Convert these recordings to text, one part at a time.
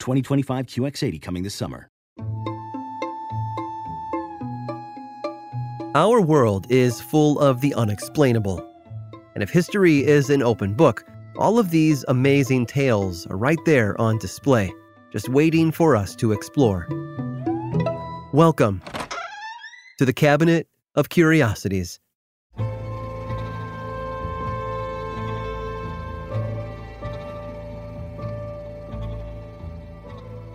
2025 QX80 coming this summer. Our world is full of the unexplainable. And if history is an open book, all of these amazing tales are right there on display, just waiting for us to explore. Welcome to the Cabinet of Curiosities.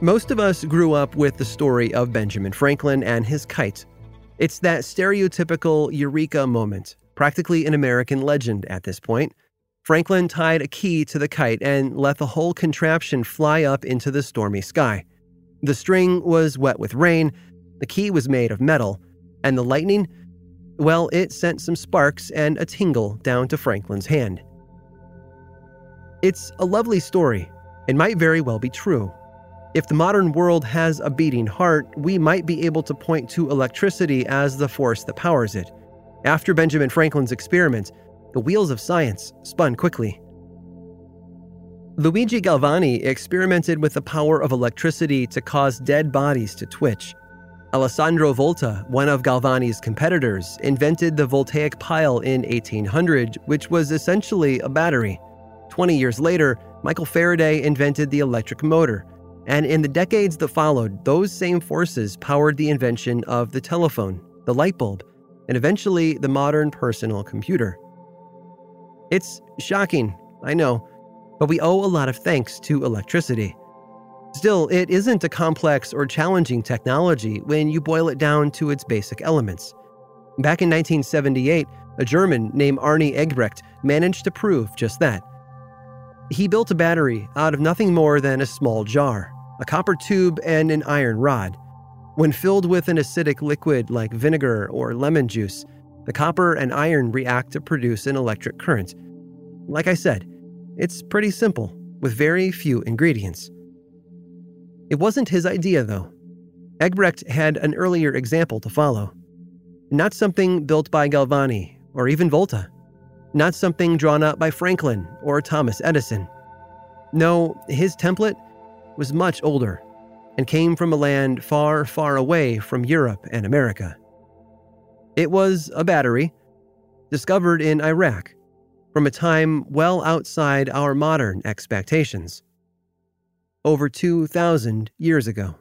Most of us grew up with the story of Benjamin Franklin and his kite. It's that stereotypical eureka moment, practically an American legend at this point. Franklin tied a key to the kite and let the whole contraption fly up into the stormy sky. The string was wet with rain, the key was made of metal, and the lightning, well, it sent some sparks and a tingle down to Franklin's hand. It's a lovely story and might very well be true. If the modern world has a beating heart, we might be able to point to electricity as the force that powers it. After Benjamin Franklin's experiments, the wheels of science spun quickly. Luigi Galvani experimented with the power of electricity to cause dead bodies to twitch. Alessandro Volta, one of Galvani's competitors, invented the voltaic pile in 1800, which was essentially a battery. 20 years later, Michael Faraday invented the electric motor and in the decades that followed, those same forces powered the invention of the telephone, the light bulb, and eventually the modern personal computer. It's shocking, I know, but we owe a lot of thanks to electricity. Still, it isn't a complex or challenging technology when you boil it down to its basic elements. Back in 1978, a German named Arne Eggebrecht managed to prove just that. He built a battery out of nothing more than a small jar a copper tube, and an iron rod. When filled with an acidic liquid like vinegar or lemon juice, the copper and iron react to produce an electric current. Like I said, it's pretty simple, with very few ingredients. It wasn't his idea, though. Eggebrecht had an earlier example to follow. Not something built by Galvani or even Volta. Not something drawn up by Franklin or Thomas Edison. No, his template was much older and came from a land far, far away from Europe and America. It was a battery discovered in Iraq from a time well outside our modern expectations. Over 2,000 years ago.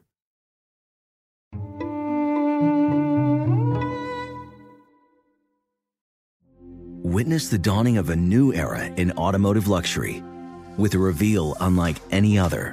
Witness the dawning of a new era in automotive luxury with a reveal unlike any other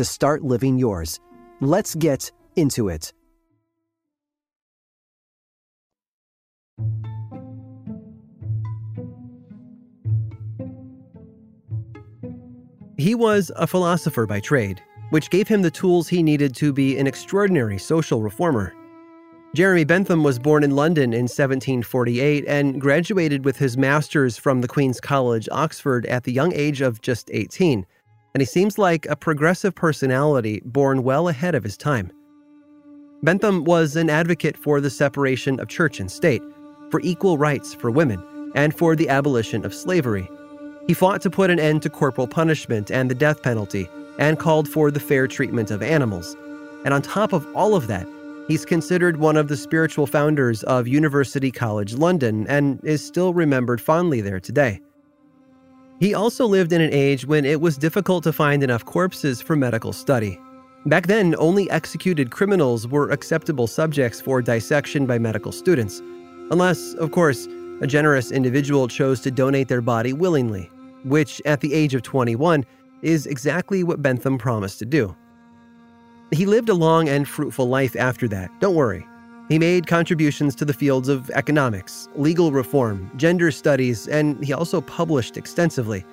to start living yours. Let's get into it. He was a philosopher by trade, which gave him the tools he needed to be an extraordinary social reformer. Jeremy Bentham was born in London in 1748 and graduated with his master's from the Queen's College, Oxford, at the young age of just 18 and he seems like a progressive personality born well ahead of his time. Bentham was an advocate for the separation of church and state, for equal rights for women, and for the abolition of slavery. He fought to put an end to corporal punishment and the death penalty, and called for the fair treatment of animals. And on top of all of that, he's considered one of the spiritual founders of University College London and is still remembered fondly there today. He also lived in an age when it was difficult to find enough corpses for medical study. Back then, only executed criminals were acceptable subjects for dissection by medical students, unless, of course, a generous individual chose to donate their body willingly, which, at the age of 21, is exactly what Bentham promised to do. He lived a long and fruitful life after that, don't worry. He made contributions to the fields of economics, legal reform, gender studies, and he also published extensively.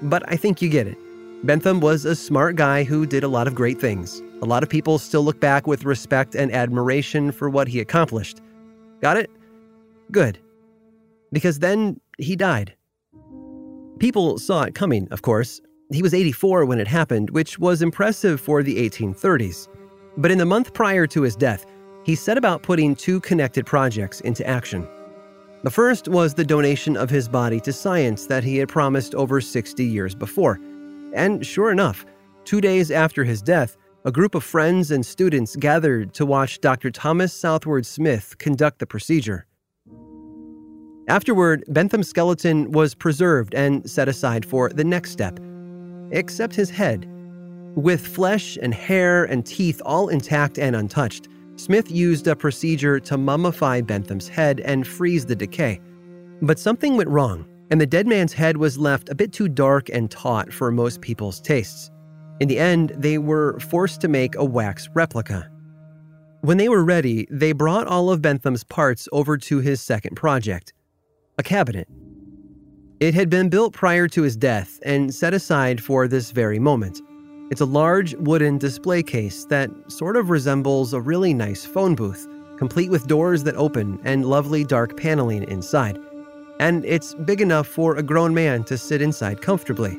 But I think you get it. Bentham was a smart guy who did a lot of great things. A lot of people still look back with respect and admiration for what he accomplished. Got it? Good. Because then he died. People saw it coming, of course. He was 84 when it happened, which was impressive for the 1830s. But in the month prior to his death, he set about putting two connected projects into action. The first was the donation of his body to science that he had promised over 60 years before. And sure enough, two days after his death, a group of friends and students gathered to watch Dr. Thomas Southwood Smith conduct the procedure. Afterward, Bentham's skeleton was preserved and set aside for the next step, except his head. With flesh and hair and teeth all intact and untouched, Smith used a procedure to mummify Bentham's head and freeze the decay. But something went wrong, and the dead man's head was left a bit too dark and taut for most people's tastes. In the end, they were forced to make a wax replica. When they were ready, they brought all of Bentham's parts over to his second project a cabinet. It had been built prior to his death and set aside for this very moment. It's a large wooden display case that sort of resembles a really nice phone booth, complete with doors that open and lovely dark paneling inside. And it's big enough for a grown man to sit inside comfortably.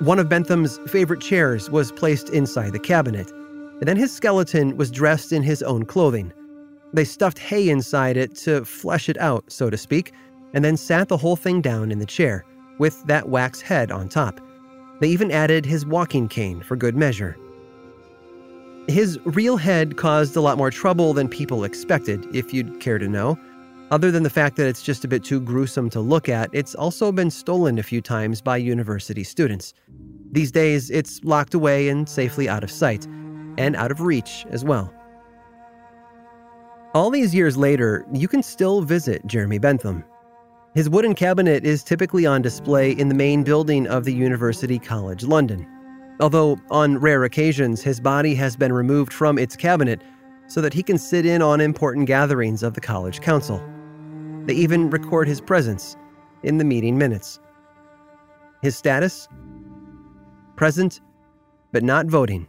One of Bentham's favorite chairs was placed inside the cabinet, and then his skeleton was dressed in his own clothing. They stuffed hay inside it to flesh it out, so to speak, and then sat the whole thing down in the chair, with that wax head on top. They even added his walking cane for good measure. His real head caused a lot more trouble than people expected, if you'd care to know. Other than the fact that it's just a bit too gruesome to look at, it's also been stolen a few times by university students. These days, it's locked away and safely out of sight, and out of reach as well. All these years later, you can still visit Jeremy Bentham. His wooden cabinet is typically on display in the main building of the University College London. Although, on rare occasions, his body has been removed from its cabinet so that he can sit in on important gatherings of the college council. They even record his presence in the meeting minutes. His status? Present, but not voting.